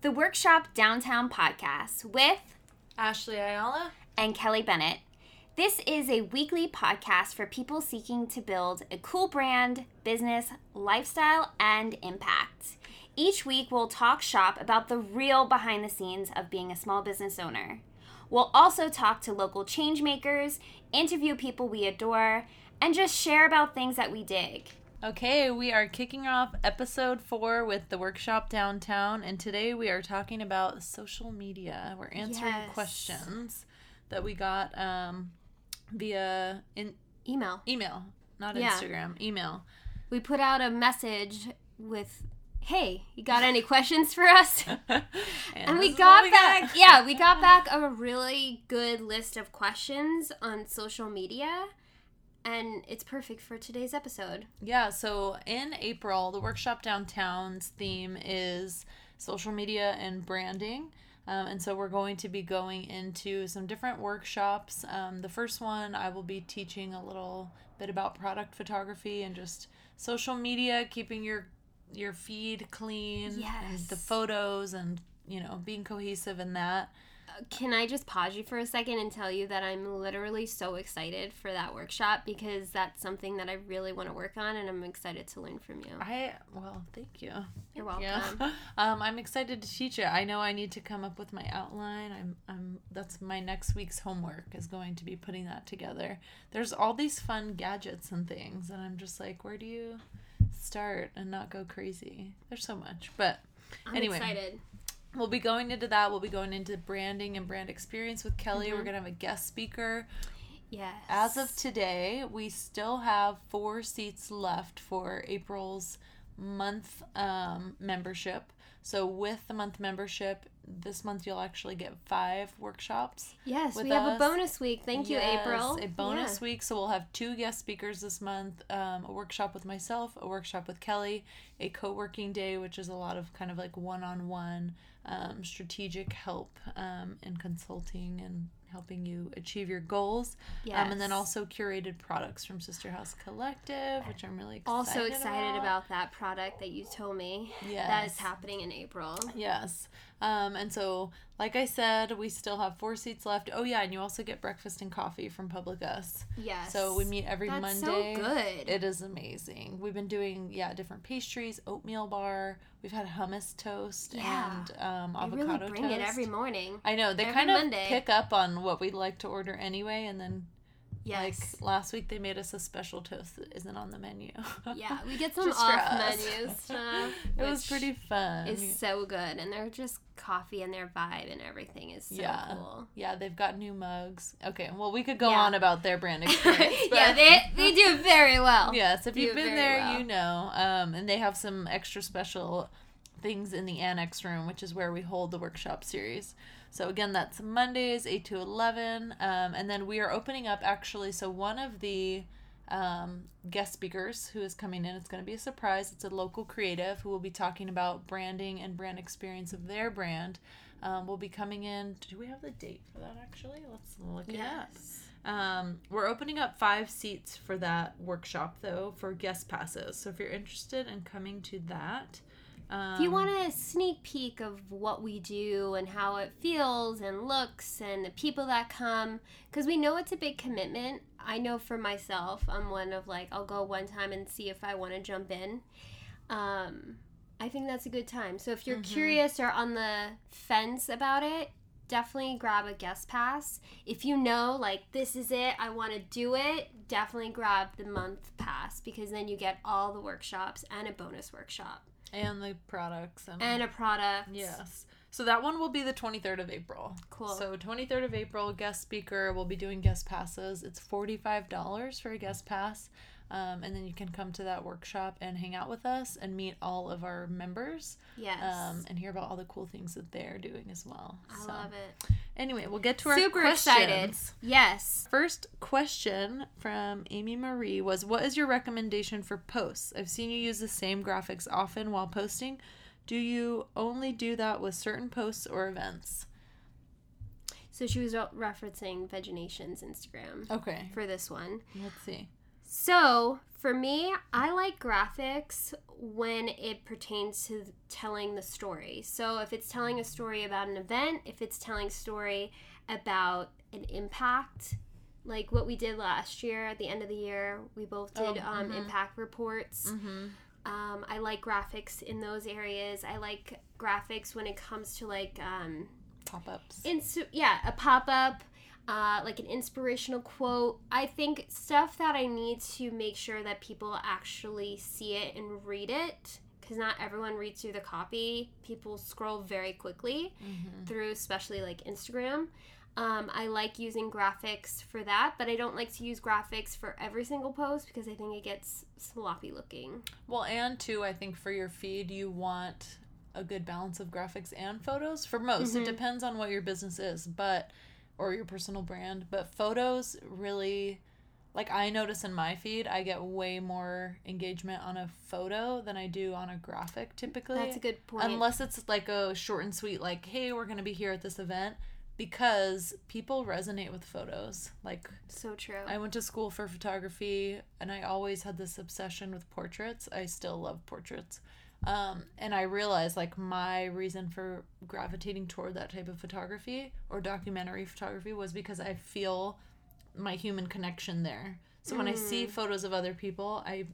the Workshop Downtown podcast with Ashley Ayala and Kelly Bennett. This is a weekly podcast for people seeking to build a cool brand, business, lifestyle, and impact. Each week, we'll talk shop about the real behind the scenes of being a small business owner. We'll also talk to local change makers, interview people we adore, and just share about things that we dig. Okay, we are kicking off episode four with the workshop downtown, and today we are talking about social media. We're answering Yes. questions that we got um, via in Email. email, not Yeah. Instagram, email. We put out a message with, hey, you got any questions for us? and And we got we back, yeah, we got back a really good list of questions on social media, and it's perfect for today's episode. Yeah, so in April, the workshop downtown's theme is social media and branding. Um, and so we're going to be going into some different workshops. Um, the first one, I will be teaching a little bit about product photography and just social media, keeping your your feed clean, and the photos, and you know being cohesive in that. Can I just pause you for a second and tell you that I'm literally so excited for that workshop because that's something that I really want to work on, and I'm excited to learn from you. I well, thank you. You're welcome. Yeah. Um, I'm excited to teach it. I know I need to come up with my outline. I'm I'm that's my next week's homework is going to be putting that together. There's all these fun gadgets and things and I'm just like, where do you start and not go crazy? There's so much. But I'm anyway. excited. We'll be going into that. We'll be going into branding and brand experience with Kelly. Mm-hmm. We're gonna have a guest speaker. Yes. As of today, we still have four seats left for April's month um, membership. So, with the month membership, this month you'll actually get five workshops. yes, we have a bonus week. Thank you, Yes, April. A bonus Yeah. week. So, we'll have two guest speakers this month um, a workshop with myself, a workshop with Kelly, a co working day, which is a lot of kind of like one on one strategic help um, and consulting and helping you achieve your goals. Um, and then also curated products from Sister House Collective, which I'm really excited also excited about. that product that you told me that Yes. is happening in April. Yes. Um, and so, like I said, we still have four seats left. Oh, yeah, and you also get breakfast and coffee from Public Us. Yes. So we meet every That's Monday. so good. It is amazing. We've been doing, yeah, different pastries, oatmeal bar. We've had hummus toast Yeah. and um, avocado really bring toast. it every morning. I know they every kind of Monday. pick up on what we like to order anyway, and then Yes. like last week they made us a special toast that isn't on the menu. yeah, we get some off menu stuff. it was pretty fun. Is so good, and they're just coffee and their vibe and everything is so Yeah. cool. Yeah, they've got new mugs. Okay, well we could go Yeah. on about their brand experience. yeah, they they do very well. Yes, if do you've been there, well. you know. Um, and they have some extra special things in the annex room, which is where we hold the workshop series. So again, that's Mondays, eight to eleven, um, and then we are opening up actually. So one of the um, guest speakers who is coming in, it's going to be a surprise. It's a local creative who will be talking about branding and brand experience of their brand. Um, will be coming in. Do we have the date for that? Actually, let's look it up. Yes. Um, we're opening up five seats for that workshop though for guest passes. So if you're interested in coming to that, um, If you want a sneak peek of what we do and how it feels and looks and the people that come, because we know it's a big commitment. I know for myself, I'm one of like, I'll go one time and see if I want to jump in. Um, I think that's a good time. So if you're curious or on the fence about it, definitely grab a guest pass. If you know, like, this is it, I want to do it, definitely grab the month pass because then you get all the workshops and a bonus workshop and the products and, and a product. yes. So that one will be the 23rd of April. Cool. So 23rd of April, guest speaker. We'll be doing guest passes. It's $45 for a guest pass. Um, and then you can come to that workshop and hang out with us and meet all of our members Yes. um, and hear about all the cool things that they're doing as well. I So, love it. Anyway, we'll get to our Super questions. excited. Yes. First question from Amy Marie was What is your recommendation for posts? I've seen you use the same graphics often while posting. Do you only do that with certain posts or events? So she was referencing Vegenation's Instagram Okay, for this one. let's see. So, for me, I like graphics when it pertains to telling the story. So, if it's telling a story about an event, if it's telling a story about an impact, like what we did last year at the end of the year, we both Oh, did um, mhm. impact reports. Mm-hmm. Um, I like graphics in those areas. I like graphics when it comes to like um, Pop ups. Inst- yeah, a pop up, uh, like an inspirational quote. I think stuff that I need to make sure that people actually see it and read it, because not everyone reads through the copy. People scroll very quickly Mm-hmm. through, especially like Instagram. Um, I like using graphics for that, but I don't like to use graphics for every single post because I think it gets sloppy looking. Well, and too, I think for your feed, you want a good balance of graphics and photos. For most, Mhm. it depends on what your business is, but or your personal brand. But photos really, like I notice in my feed, I get way more engagement on a photo than I do on a graphic typically. That's a good point. Unless it's like a short and sweet, like, hey, we're gonna be here at this event, because people resonate with photos. Like so true. I went to school for photography and I always had this obsession with portraits. I still love portraits. Um, and I realized like my reason for gravitating toward that type of photography or documentary photography was because I feel my human connection there. So when I see Mm. photos of other people, I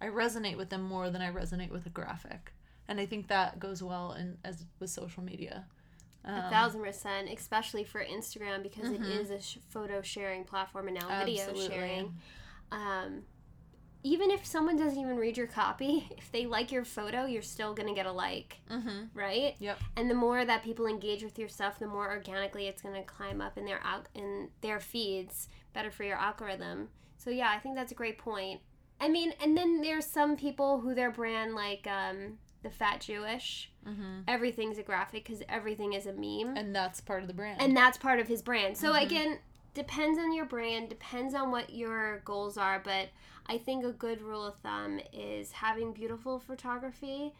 I resonate with them more than I resonate with a graphic. And I think that goes well in as with social media. A Um, thousand percent, especially for Instagram because it Mhm. is a sh- photo sharing platform and now video Absolutely. sharing. Um, even if someone doesn't even read your copy, if they like your photo, you're still gonna get a like, Mhm. right? Yep. And the more that people engage with your stuff, the more organically it's gonna climb up in their out in their feeds. Better for your algorithm. So yeah, I think that's a great point. I mean, and then there's some people who their brand like um, the Fat Jewish. Mhm. Everything's a graphic because everything is a meme And that's part of the brand. and that's part of his brand. So Mhm. again, depends on your brand, depends on what your goals are, but I think a good rule of thumb is having beautiful photography,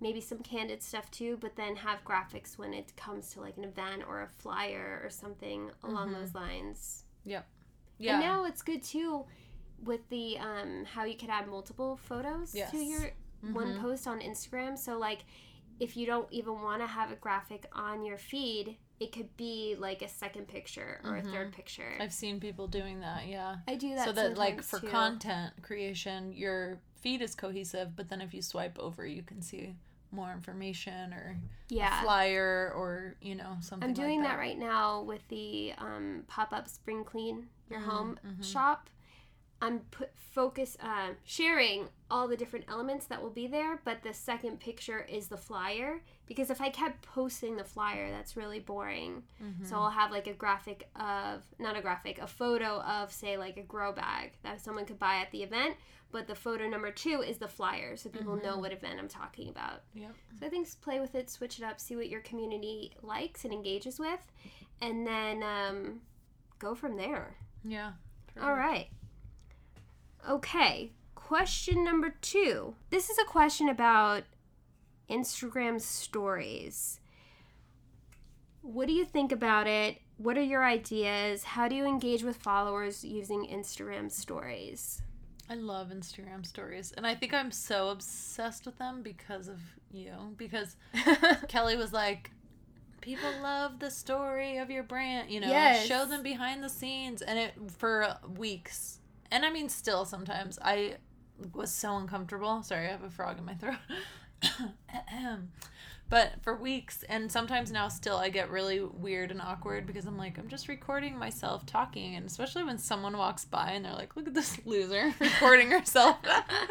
maybe some candid stuff too, but then have graphics when it comes to like an event or a flyer or something along Mhm. those lines. Yep. yeah. And now it's good too with the um how you could add multiple photos Yes. to your one Mhm. post on Instagram. So like if you don't even want to have a graphic on your feed, it could be like a second picture or Mhm. a third picture. I've seen people doing that, yeah. I do that so that like for too. content creation, your feed is cohesive, but then if you swipe over, you can see more information or a Yeah. flyer or you know something. I'm doing like that. right now with the um, pop-up spring clean your Mhm, home mhm. shop. I'm put focus uh, sharing all the different elements that will be there, but the second picture is the flyer because if I kept posting the flyer, that's really boring. Mhm. So I'll have like a graphic of not a graphic, a photo of say like a grow bag that someone could buy at the event, but the photo number two is the flyer, so people know Mhm. what event I'm talking about. Yep. So I think play with it, switch it up, see what your community likes and engages with, and then um, go from there. Yeah. All right. Okay. Question number two. This is a question about Instagram stories. What do you think about it? What are your ideas? How do you engage with followers using Instagram stories? I love Instagram stories, and I think I'm so obsessed with them because of you. Because Kelly was like, people love the story of your brand, you know, Yes. show them behind the scenes. And it for weeks, and I mean, still sometimes, I was so uncomfortable. Sorry, I have a frog in my throat. But for weeks, and sometimes now still, I get really weird and awkward because I'm like, I'm just recording myself talking, and especially when someone walks by and they're like, look at this loser recording herself.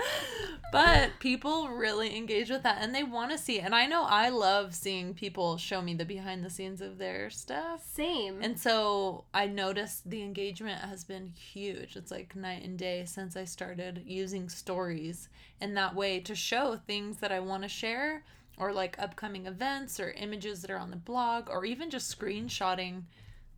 but people really engage with that and they want to see it. And I know I love seeing people show me the behind the scenes of their stuff. Same. And so I noticed the engagement has been huge. It's like night and day since I started using stories in that way to show things that I want to share or like upcoming events or images that are on the blog or even just screenshotting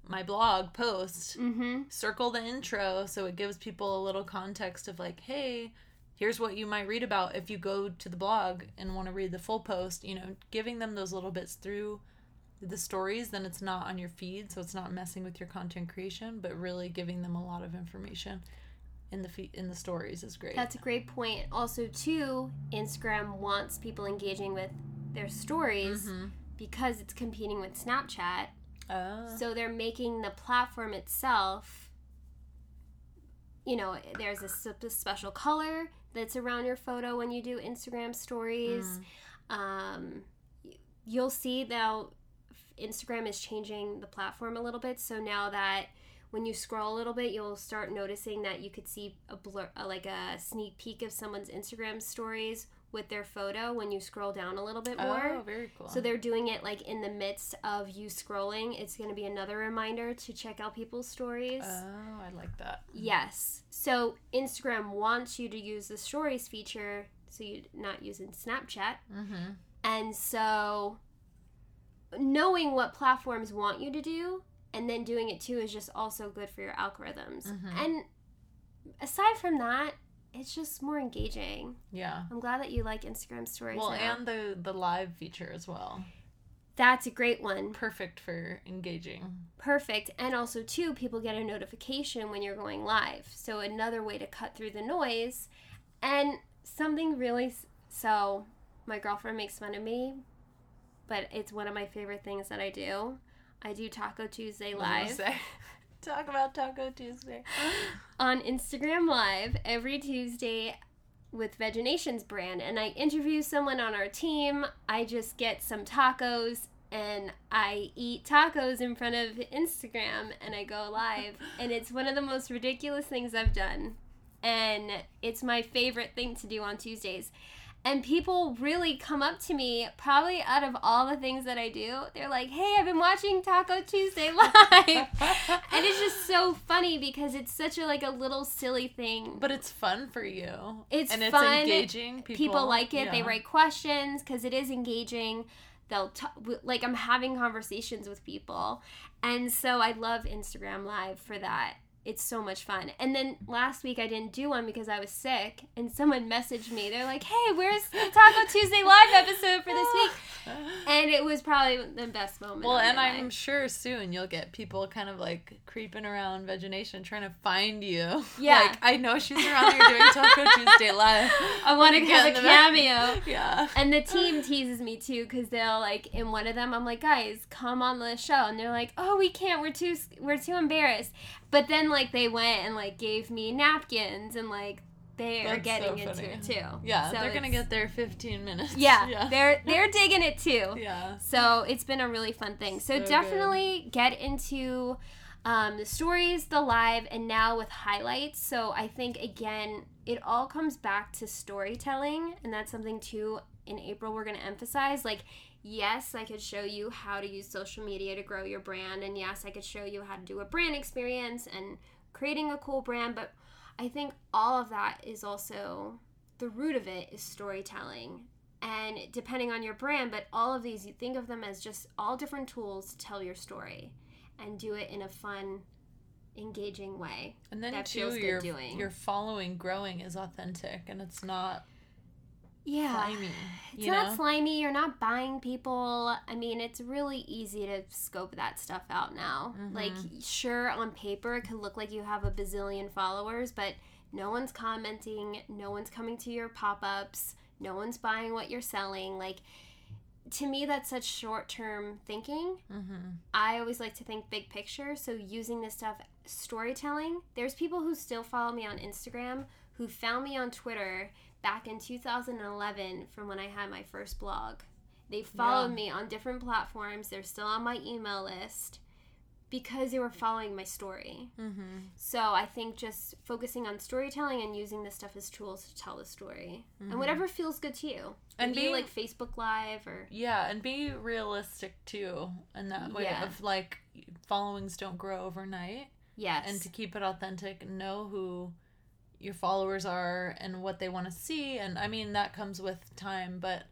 my blog post mm-hmm. circle the intro so it gives people a little context of like hey here's what you might read about if you go to the blog and want to read the full post you know giving them those little bits through the stories then it's not on your feed so it's not messing with your content creation but really giving them a lot of information in the fe- in the stories is great. That's a great point. Also, too, Instagram wants people engaging with their stories Mhm. because it's competing with Snapchat. Oh. So they're making the platform itself, you know, there's a, special color that's around your photo when you do Instagram stories. Mm. Um, you'll see now Instagram is changing the platform a little bit. So now that when you scroll a little bit, you'll start noticing that you could see a blur, like a sneak peek of someone's Instagram stories with their photo when you scroll down a little bit more. Oh, very cool. So they're doing it like in the midst of you scrolling. It's going to be another reminder to check out people's stories. Oh, I like that. yes. So Instagram wants you to use the stories feature so you're not using Snapchat. Mm-hmm. And so knowing what platforms want you to do and then doing it too is just also good for your algorithms. Mhm. And aside from that, it's just more engaging. Yeah. I'm glad that you like Instagram stories. Well, now. and the the live feature as well. that's a great one. Perfect for engaging. perfect and also too people get a notification when you're going live so another way to cut through the noise and something really so my girlfriend makes fun of me but it's one of my favorite things that i do i do taco tuesday What do you live say? Talk about Taco Tuesday. on instagram live every tuesday with Vegenations brand and I interview someone on our team. I just get some tacos and I eat tacos in front of Instagram and I go live and it's one of the most ridiculous things I've done. And it's my favorite thing to do on Tuesdays. And people really come up to me, probably out of all the things that I do. They're like, hey, I've been watching Taco Tuesday live. and it's just so funny because it's such a like a little silly thing But it's fun for you. It's and it's fun. engaging. People, people, like it they write questions because it is engaging they'll t- like i'm having conversations with people and so i love instagram live for that it's so much fun and then last week i didn't do one because i was sick and someone messaged me they're like hey where's the taco tuesday live episode for this week and it was probably the best moment Well, and I'm life. sure soon you'll get people kind of like creeping around Vegenation trying to find you. Yeah. Like, I know she's around here doing Taco Tuesday Live. i want to Get a cameo Yeah. And the team teases me too because they'll like in one of them I'm like guys come on the show and they're like oh we can't we're too we're too embarrassed but then like they went and like gave me napkins and like they are getting so into it too Yeah, So they're gonna get their 15 minutes. yeah, yeah. they're they're digging it too yeah. so it's been a really fun thing so, So good. definitely get into um, the stories the live and now with highlights so i think again it all comes back to storytelling and that's something too in april we're going to emphasize like yes i could show you how to use social media to grow your brand and yes i could show you how to do a brand experience and creating a cool brand but i think all of that is also the root of it is storytelling and depending on your brand but all of these you think of them as just all different tools to tell your story and do it in a fun engaging way And then that too, feels good your doing. your following growing is authentic and it's not yeah slimy. it's not know? slimy you're not buying people i mean it's really easy to scope that stuff out now Mhm. like sure on paper it could look like you have a bazillion followers but no one's commenting no one's coming to your pop-ups no one's buying what you're selling like to me that's such short-term thinking mm-hmm. I always like to think big picture. So using this stuff, storytelling. There's people who still follow me on Instagram who found me on Twitter back in 2011 from when I had my first blog. They followed Yeah. me on different platforms. They're still on my email list because they were following my story. Mm-hmm. So I think just focusing on storytelling and using this stuff as tools to tell the story, Mhm. and whatever feels good to you. And And be like Facebook Live or Yeah, and be realistic too in that way Yeah. of like followings don't grow overnight yes, and to keep it authentic, know who your followers are and what they want to see and I mean that comes with time, but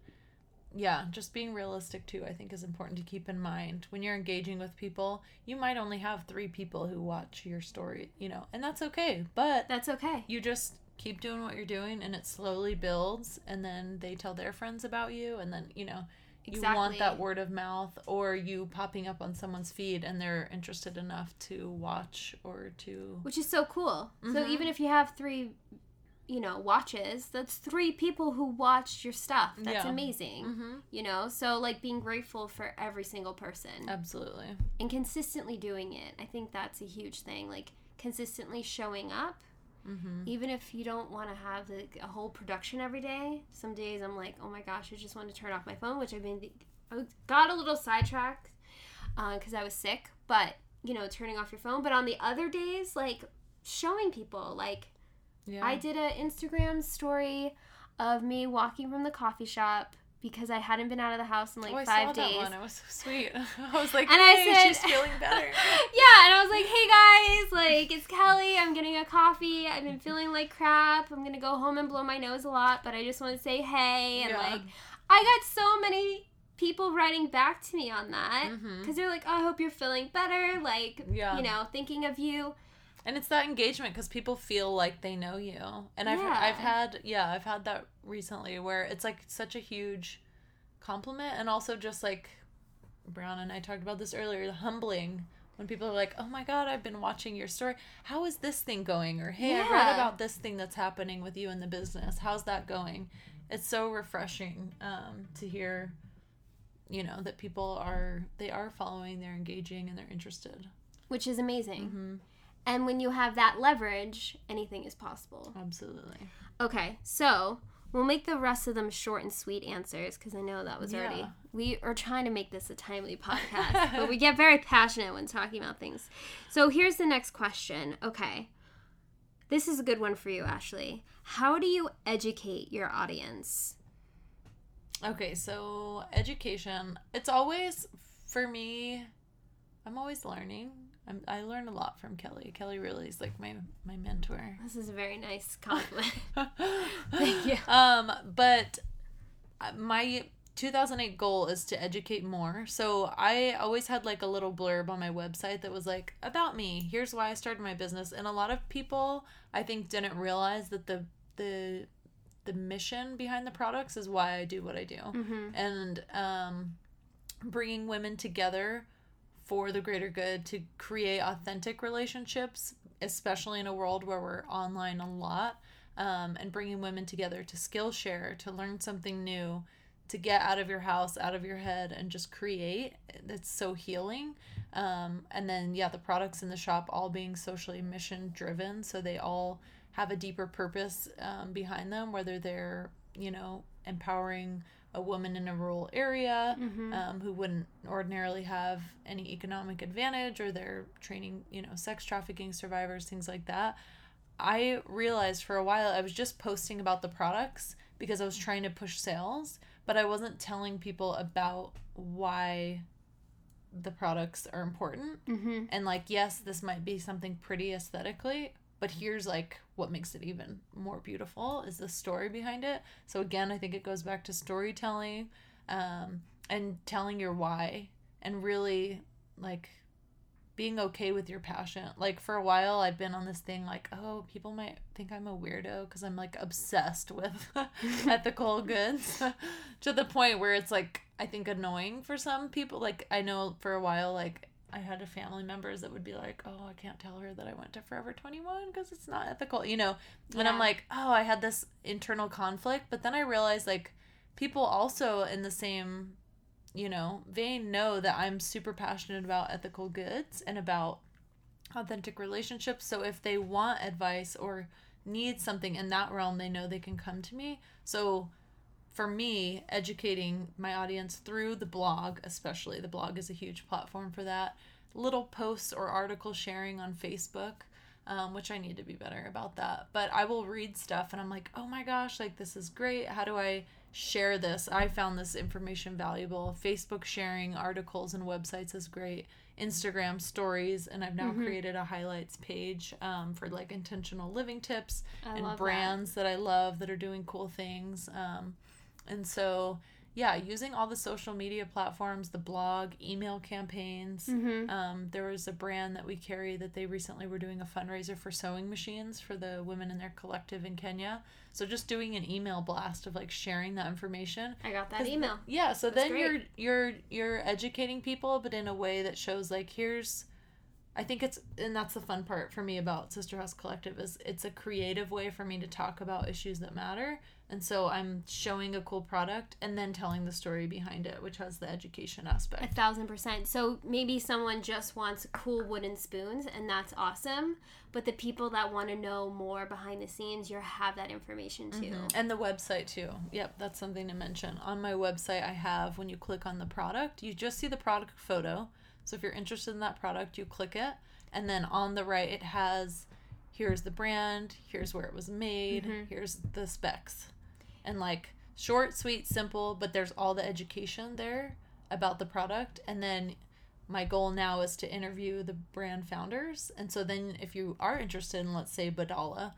yeah, just being realistic too I think is important to keep in mind. When you're engaging with people, you might only have 3 people who watch your story, you know, and that's okay. But that's okay. you just keep doing what you're doing and it slowly builds and then they tell their friends about you and then you know you want that word of mouth or you popping up on someone's feed and they're interested enough to watch or to which is so cool. So Mhm. even if you have three, you know, watches, that's three people who watched your stuff. That's Yeah. amazing. mm-hmm. You know, so like being grateful for every single person absolutely and consistently doing it. I think that's a huge thing. Like consistently showing up, mm-hmm. even if you don't want to have like a whole production every day. Some days I'm like, oh my gosh, I just want to turn off my phone, which I've been I got a little sidetracked because I was sick. But you know, turning off your phone. But on the other days, like showing people, like yeah I did an Instagram story of me walking from the coffee shop because I hadn't been out of the house in like oh, I five saw days. that one. It was so sweet. I was like, And I said- she's feeling better. yeah, and I was like, hey guys, like it's Kelly. I'm getting a coffee. I've been feeling like crap. I'm gonna go home and blow my nose a lot, but I just want to say hey. And Yeah. like, I got so many people writing back to me on that mm-hmm. because they're like, oh, I hope you're feeling better. Like, Yeah. you know, thinking of you. And it's that engagement because people feel like they know you. And i've Yeah. i've had yeah i've had that recently where it's like such a huge compliment and also just like brown and i talked about this earlier the humbling when people are like oh my god i've been watching your story. How is this thing going? or hey i read about this thing that's happening with you in the business. How's that going? It's so refreshing um, to hear you know that people are they are following they're engaging and they're interested. Which is amazing. mm-hmm. And when you have that leverage, anything is possible. absolutely Okay, so we'll make the rest of them short and sweet answers because I know that was already. We are trying to make this a timely podcast, but we get very passionate when talking about things. So here's the next question. Okay, this is a good one for you, Ashley. How do you educate your audience? Okay, so education, it's always for me I'm always learning. I'm, I learn a lot from Kelly. Kelly really is like my my mentor. This is a very nice compliment. Thank you. Um, but my 2008 goal is to educate more. So I always had like a little blurb on my website that was like about me. Here's why I started my business. And a lot of people I think didn't realize that the the the mission behind the products is why I do what I do. hmm And um bringing women together for the greater good to create authentic relationships, especially in a world where we're online a lot, um, and bringing women together to skill share, to learn something new, to get out of your house, out of your head, and just create. It's so healing. Um, and then, yeah, the products in the shop all being socially mission driven, so they all have a deeper purpose um, behind them, whether they're, you know, empowering a woman in a rural area hmm um, who wouldn't ordinarily have any economic advantage or they're training you know sex trafficking survivors things like that. I realized for a while i was just posting about the products because i was trying to push sales but i wasn't telling people about why the products are important. Hmm and like yes this might be something pretty aesthetically but here's like what makes it even more beautiful is the story behind it. So again i think it goes back to storytelling um, and telling your why and really like being okay with your passion. Like for a while i've been on this thing like oh people might think i'm a weirdo because i'm like obsessed with ethical goods. To the point where it's like i think annoying for some people. Like i know for a while like i had a family members that would be like oh i can't tell her that i went to forever 21 because it's not ethical you know? And i'm like oh i had this internal conflict but then i realized like people also in the same you know vein know that i'm super passionate about ethical goods and about authentic relationships. So if they want advice or need something in that realm they know they can come to me. So for me educating my audience through the blog especially the blog is a huge platform for that little posts or article sharing on facebook um, which i need to be better about that but i will read stuff and i'm like oh my gosh like this is great how do i share this i found this information valuable facebook sharing articles and websites is great instagram stories and i've now Mhm. created a highlights page um, for like intentional living tips I and love that. brands that. I love that are doing cool things. Um, and so, yeah, using all the social media platforms, the blog, email campaigns. Mm-hmm. Um, there was a brand that we carry that they recently were doing a fundraiser for sewing machines for the women in their collective in Kenya. So just doing an email blast of like sharing that information. I got that email. Yeah, so That's then great. you're you're you're educating people, but in a way that shows like here's I think it's and that's the fun part for me about Sister House Collective is it's a creative way for me to talk about issues that matter. And so I'm showing a cool product and then telling the story behind it, which has the education aspect. A thousand percent. So maybe someone just wants cool wooden spoons, and that's awesome. But the people that want to know more behind the scenes, you have that information too. Mhm. And the website too. Yep, that's something to mention. On my website, I have when you click on the product, you just see the product photo. So if you're interested in that product, you click it. And then on the right, it has here's the brand, here's where it was made, Mhm. here's the specs. And like short, sweet, simple, but there's all the education there about the product. And then my goal now is to interview the brand founders. And so then if you are interested in, let's say, Badala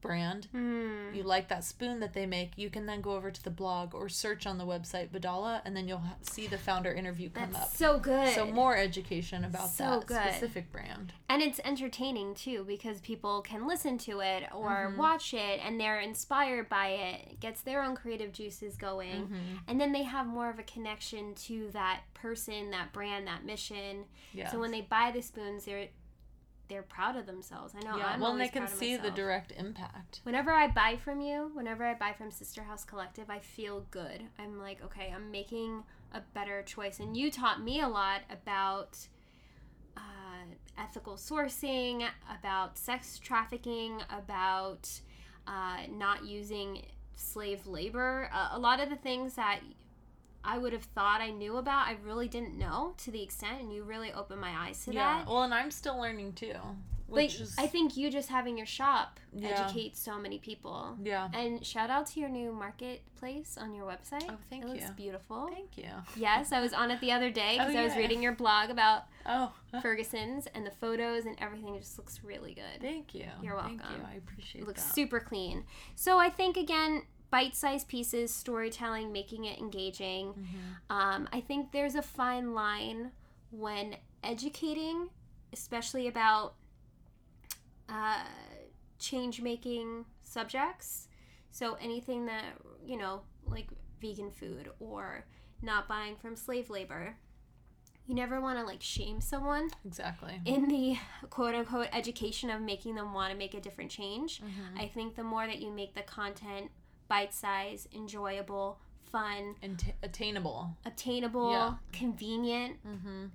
brand, Mm. you like that spoon that they make, you can then go over to the blog or search on the website Badala, and then you'll ha- see the founder interview come That's up. so good. So more education about So that good. specific brand. and it's entertaining too because people can listen to it or Mhm. watch it and they're inspired by it. It gets their own creative juices going. Mhm. And then they have more of a connection to that person, that brand, that mission. Yeah. So when they buy the spoons, they're they're proud of themselves. I know. yeah. I'm well, and they can see the direct impact. Whenever I buy from you, whenever I buy from Sister House Collective, I feel good. I'm like, okay, I'm making a better choice. And you taught me a lot about uh, ethical sourcing, about sex trafficking, about uh, not using slave labor. Uh, a lot of the things that I would have thought I knew about, I really didn't know to the extent, and you really opened my eyes to Yeah. that. Well, and I'm still learning too, which But is I think you just having your shop Yeah. educates so many people. yeah. And shout out to your new marketplace on your website. Oh, thank you. it looks beautiful. Thank you. Yes, I was on it the other day because Oh, I was yeah. reading your blog about Oh, Ferguson's and the photos and everything just looks really good. thank you. You're welcome. Thank you. I appreciate It looks that. super clean. So I think again, bite-sized pieces, storytelling, making it engaging. Mhm. Um, I think there's a fine line when educating, especially about uh, change-making subjects. So anything that you know, like vegan food or not buying from slave labor. You never want to like shame someone Exactly. in the quote unquote education of making them want to make a different change. Mhm. I think the more that you make the content bite size, enjoyable, fun, And t- attainable. obtainable, Yeah. convenient, Mm-hmm.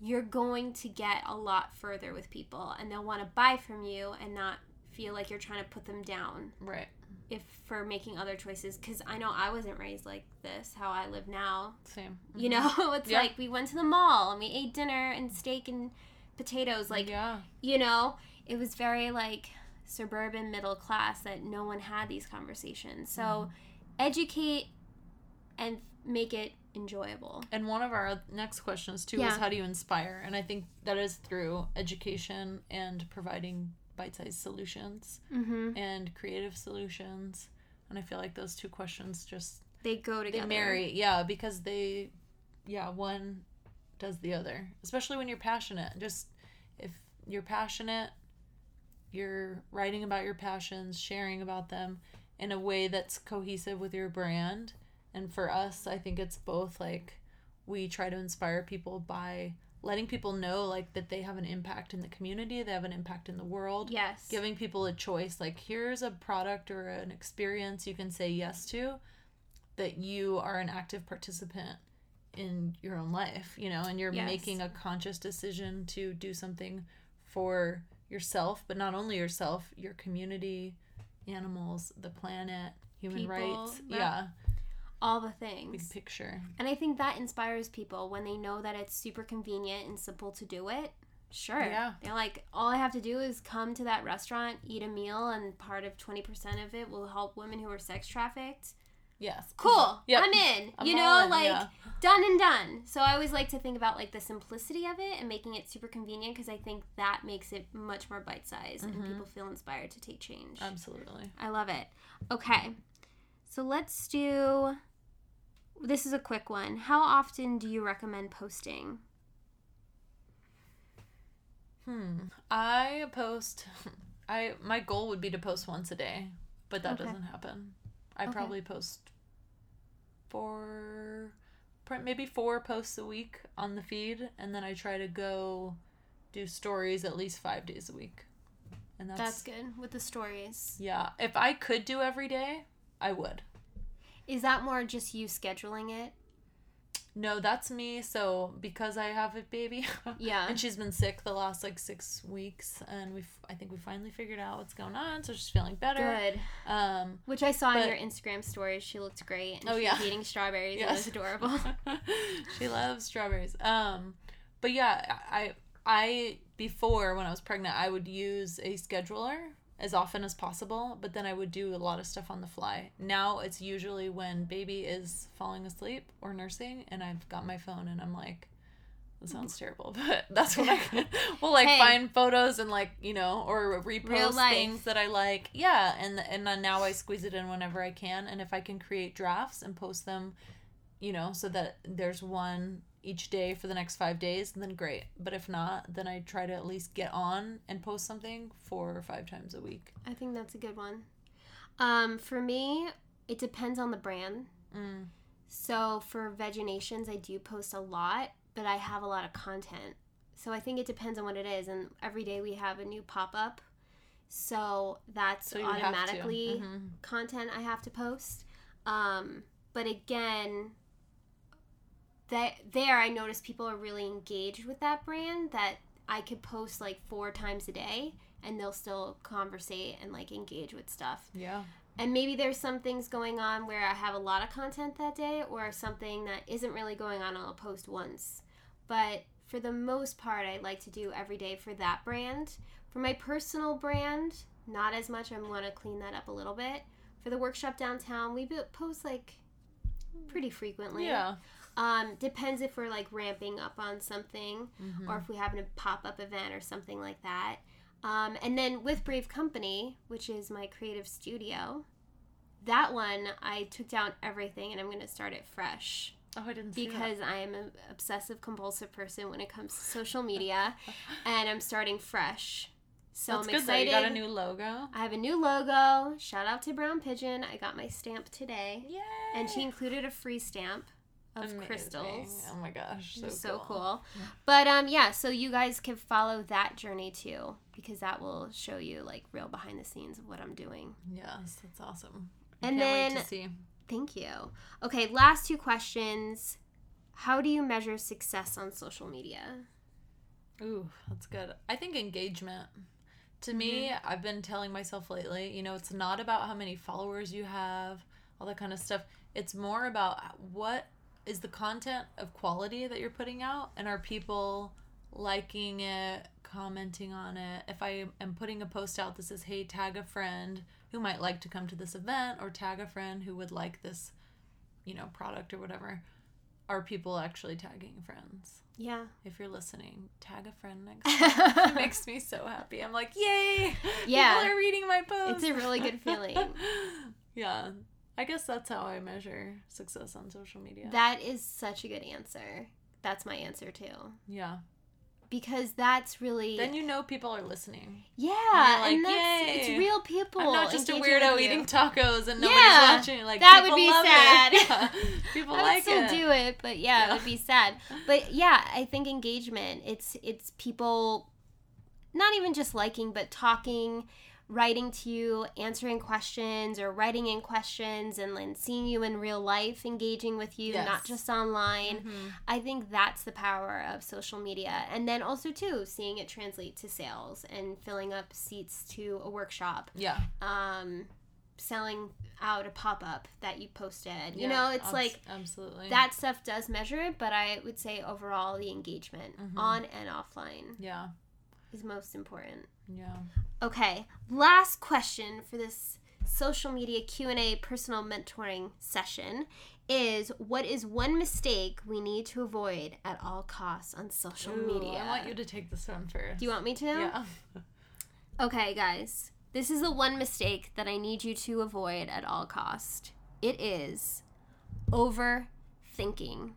you're going to get a lot further with people and they'll want to buy from you and not feel like you're trying to put them down Right. if for making other choices cuz I know I wasn't raised like this how I live now. Same. You Mhm. know, it's Yeah. like we went to the mall and we ate dinner and steak and potatoes like yeah. you know, it was very like suburban middle class that no one had these conversations. So Mm-hmm. educate and make it enjoyable. And one of our next questions too Yeah. is how do you inspire? And I think that is through education and providing bite-sized solutions Mm-hmm. and creative solutions. And I feel like those two questions just They go together. they marry, yeah, because they, yeah, one does the other. Especially when you're passionate. Just if you're passionate, you're writing about your passions, sharing about them in a way that's cohesive with your brand. And for us, I think it's both like we try to inspire people by letting people know like that they have an impact in the community, they have an impact in the world Yes. giving people a choice like here's a product or an experience you can say yes to that you are an active participant in your own life you know and you're Yes. making a conscious decision to do something for yourself but not only yourself your community animals the planet human People, rights yeah. yeah All the things. big picture And I think that inspires people when they know that it's super convenient and simple to do it. Sure. Yeah. They're like, all I have to do is come to that restaurant, eat a meal, and part of 20% of it will help women who are sex trafficked. Yes Cool. Yep. I'm in. I'm you know, in, like yeah. done and done. So I always like to think about like the simplicity of it and making it super convenient because I think that makes it much more bite sized and Mhm. people feel inspired to take change. absolutely I love it. Okay. So let's do this is a quick one. How often do you recommend posting? Hmm. I post. I my goal would be to post once a day, but that Okay. doesn't happen. I Okay. probably post four, maybe four posts a week on the feed, and then I try to go do stories at least five days a week. And that's, That's good with the stories. yeah. If I could do every day, I would. Is that more just you scheduling it? No, that's me. So because I have a baby, Yeah. and she's been sick the last like six weeks, and we I think we finally figured out what's going on, so she's feeling better. Good. Um, Which I saw in But- your Instagram stories. She looked great. And Oh, she yeah. eating strawberries. It was adorable. she loves strawberries. Um, but yeah, I I before when I was pregnant, I would use a scheduler as often as possible, but then I would do a lot of stuff on the fly. Now it's usually when baby is falling asleep or nursing, and I've got my phone and I'm like. That sounds terrible, but that's when I will like Hey. find photos and like you know or repost things that I like. Yeah, and and then now I squeeze it in whenever I can, and if I can create drafts and post them you know, so that there's one each day for the next five days, and then great. But if not, then I try to at least get on and post something four or five times a week. I think that's a good one. Um, for me, it depends on the brand. Mm. So for Vegenations, I do post a lot, but I have a lot of content. So I think it depends on what it is. And every day we have a new pop up. So that's So you would have to. automatically Mhm. content I have to post. Um, but again, that there I notice people are really engaged with that brand that I could post like four times a day and they'll still conversate and like engage with stuff. Yeah. And maybe there's some things going on where I have a lot of content that day or something that isn't really going on I'll post once. But for the most part I like to do every day for that brand. For my personal brand, not as much. I want to clean that up a little bit. For the workshop downtown, we post like pretty frequently. Yeah. Um, depends if we're like ramping up on something Mhm. or if we have a pop up event or something like that. Um, and then with Brave Company, which is my creative studio, that one I took down everything and I'm going to start it fresh Oh, I didn't see that. because I am an obsessive compulsive person when it comes to social media and I'm starting fresh. So That's I'm good excited. that you got a new logo. I have a new logo. Shout out to Brown Pigeon. I got my stamp today. Yay! And she included a free stamp of Amazing. crystals. Oh my gosh, so, so cool. cool. But um yeah, so you guys can follow that journey too because that will show you like real behind the scenes of what I'm doing. Yes, that's awesome. I And then- to see. Thank you. Okay, last two questions. How do you measure success on social media? Ooh, that's good. I think engagement. To me, I've been telling myself lately, you know, it's not about how many followers you have, all that kind of stuff. It's more about what is the content of quality that you're putting out and are people liking it, commenting on it. If I am putting a post out that says, "Hey, tag a friend who might like to come to this event or tag a friend who would like this, you know, product or whatever." Are people actually tagging friends? Yeah. if you're listening, tag a friend next time. it makes me so happy. I'm like, yay! Yeah. People are reading my post. It's a really good feeling. yeah. I guess that's how I measure success on social media. That is such a good answer. That's my answer too. yeah. Because that's really Then you know people are listening. Yeah, like, and that's "Yay, it's real people. I'm not just a weirdo eating tacos and nobody's Yeah, watching. Like that would be sad. Yeah. People I would like still it. do it, but yeah, Yeah. it would be sad. But yeah, I think engagement. It's it's people, not even just liking, but talking, writing to you, answering questions, or writing in questions, and then seeing you in real life, engaging with you, not just online. Mhm. I think that's the power of social media. And then also too, seeing it translate to sales and filling up seats to a workshop Yeah. um selling out a pop-up that you posted you know it's abs- like absolutely that stuff does measure it but i would say overall the engagement Mhm. on and offline Yeah. Is most important Yeah. okay last question for this social media q&a personal mentoring session is what is one mistake we need to avoid at all costs on social Ooh, media I want you to take this one first. do you want me to Yeah. Okay, guys. This is the one mistake that I need you to avoid at all cost. It is over overthinking.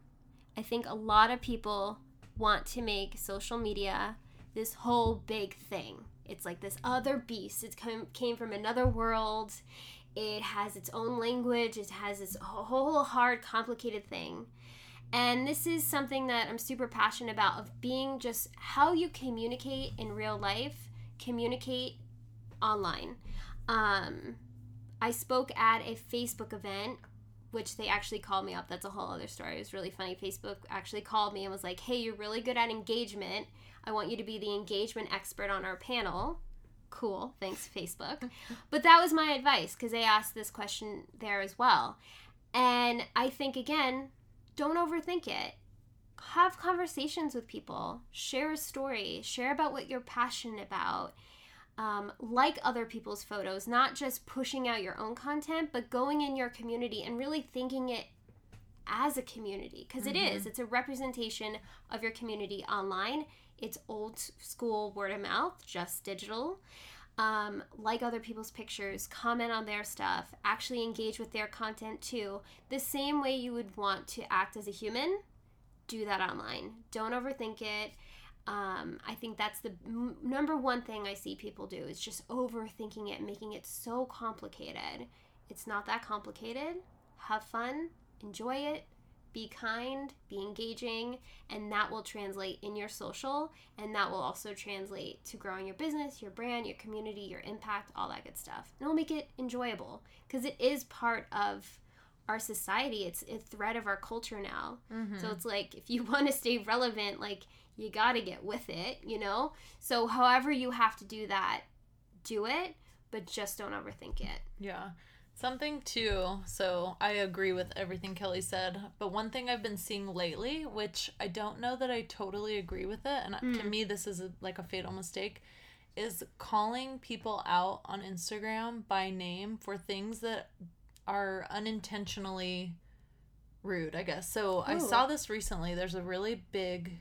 I think a lot of people want to make social media this whole big thing. It's like this other beast. It come, came from another world. It has its own language. It has its whole hard, complicated thing. And this is something that I'm super passionate about of being just how you communicate in real life, communicate online. Um, I spoke at a Facebook event, which they actually called me up. That's a whole other story. It was really funny. Facebook actually called me and was like, hey, you're really good at engagement. I want you to be the engagement expert on our panel. Cool. Thanks, Facebook. but that was my advice because they asked this question there as well. And I think, again, don't overthink it. Have conversations with people, share a story, share about what you're passionate about. Um, like other people's photos, not just pushing out your own content, but going in your community and really thinking it as a community because mm-hmm. It's a representation of your community online. It's old school word of mouth, just digital. Um, like other people's pictures, comment on their stuff, actually engage with their content too. The same way you would want to act as a human, do that online. Don't overthink it. Um, I think that's the m- number one thing I see people do is just overthinking it, making it so complicated. It's not that complicated. Have fun, enjoy it, be kind, be engaging, and that will translate in your social, and that will also translate to growing your business, your brand, your community, your impact, all that good stuff. And it'll make it enjoyable because it is part of our society. It's a thread of our culture now. Mm-hmm. So it's like if you want to stay relevant, like you got to get with it, you know? So however you have to do that, do it, but just don't overthink it. Yeah. Something too, so I agree with everything Kelly said, but one thing I've been seeing lately, which I don't know that I totally agree with it, and mm. to me this is a, like a fatal mistake, is calling people out on Instagram by name for things that are unintentionally rude, I guess. So Ooh. I saw this recently. There's a really big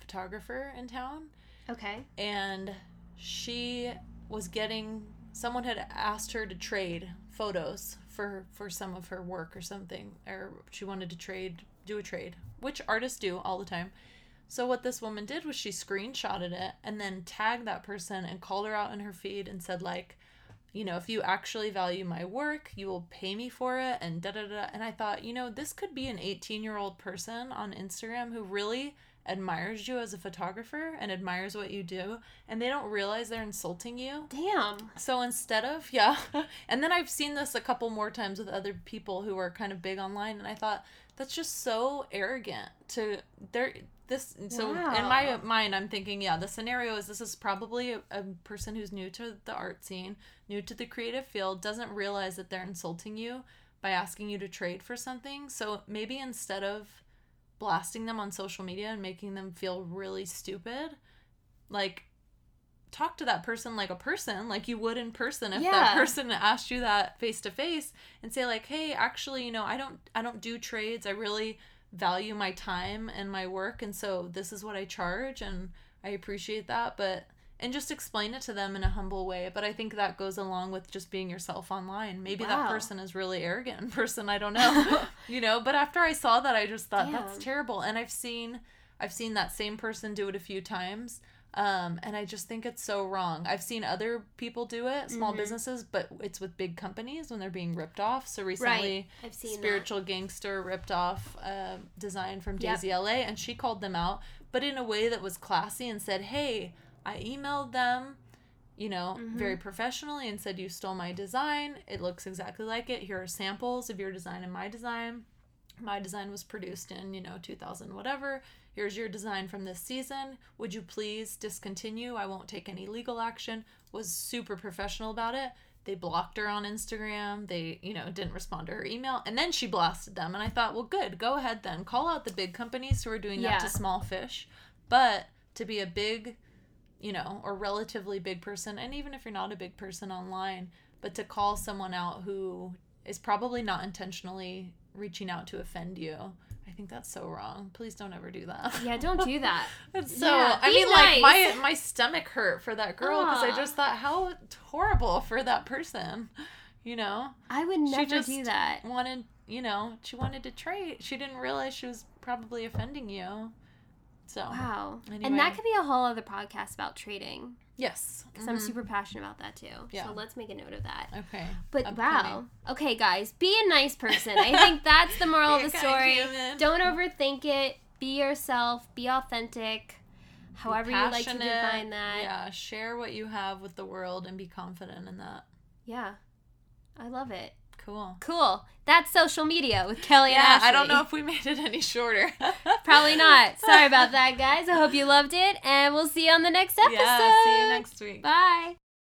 photographer in town. Okay. And she was getting someone had asked her to trade photos for for some of her work or something or she wanted to trade do a trade which artists do all the time. So what this woman did was she screenshotted it and then tagged that person and called her out in her feed and said like you know if you actually value my work you will pay me for it and da da da. And i thought you know this could be an 18 year old person on instagram who really admires you as a photographer and admires what you do and they don't realize they're insulting you. Damn. So instead of, yeah. and then I've seen this a couple more times with other people who are kind of big online and I thought that's just so arrogant to there this so wow. in my mind I'm thinking yeah the scenario is this is probably a, a person who's new to the art scene, new to the creative field, doesn't realize that they're insulting you by asking you to trade for something. So maybe instead of blasting them on social media and making them feel really stupid like talk to that person like a person like you would in person if yeah. that person asked you that face to face and say like hey actually you know i don't i don't do trades i really value my time and my work and so this is what i charge and i appreciate that but and just explain it to them in a humble way. But I think that goes along with just being yourself online. Maybe wow. that person is really arrogant in person. I don't know, you know. But after I saw that, I just thought Damn. that's terrible. And I've seen, I've seen that same person do it a few times. Um, and I just think it's so wrong. I've seen other people do it, small mm-hmm. businesses, but it's with big companies when they're being ripped off. So recently, right. I've seen Spiritual that. Gangster ripped off a design from Daisy yep. LA, and she called them out, but in a way that was classy and said, "Hey, I emailed them, you know, mm-hmm. very professionally and said, You stole my design. It looks exactly like it. Here are samples of your design and my design. My design was produced in, you know, 2000, whatever. Here's your design from this season. Would you please discontinue? I won't take any legal action. Was super professional about it. They blocked her on Instagram. They, you know, didn't respond to her email. And then she blasted them. And I thought, well, good. Go ahead then. Call out the big companies who are doing yeah. that to small fish. But to be a big you know, or relatively big person, and even if you're not a big person online, but to call someone out who is probably not intentionally reaching out to offend you. I think that's so wrong. Please don't ever do that. Yeah, don't do that. it's so. Yeah, I mean, nice. like my my stomach hurt for that girl because I just thought how horrible for that person. You know, I would never do that. Wanted you know, she wanted to trade. She didn't realize she was probably offending you. So Wow. Anyway. And that could be a whole other podcast about trading yes, because I'm Mhm. super passionate about that too. Yeah. So let's make a note of that. okay. But Upcoming. wow. Okay, guys, be a nice person. I think that's the moral of the story. human. Don't overthink it. Be yourself. Be authentic. However you like to define that. Yeah, share what you have with the world and be confident in that. Yeah. I love it. Cool. Cool. That's social media with Kelly and Yeah, Ashley. I don't know if we made it any shorter. Probably not. Sorry about that, guys. I hope you loved it, and we'll see you on the next episode. Yeah, see you next week. Bye.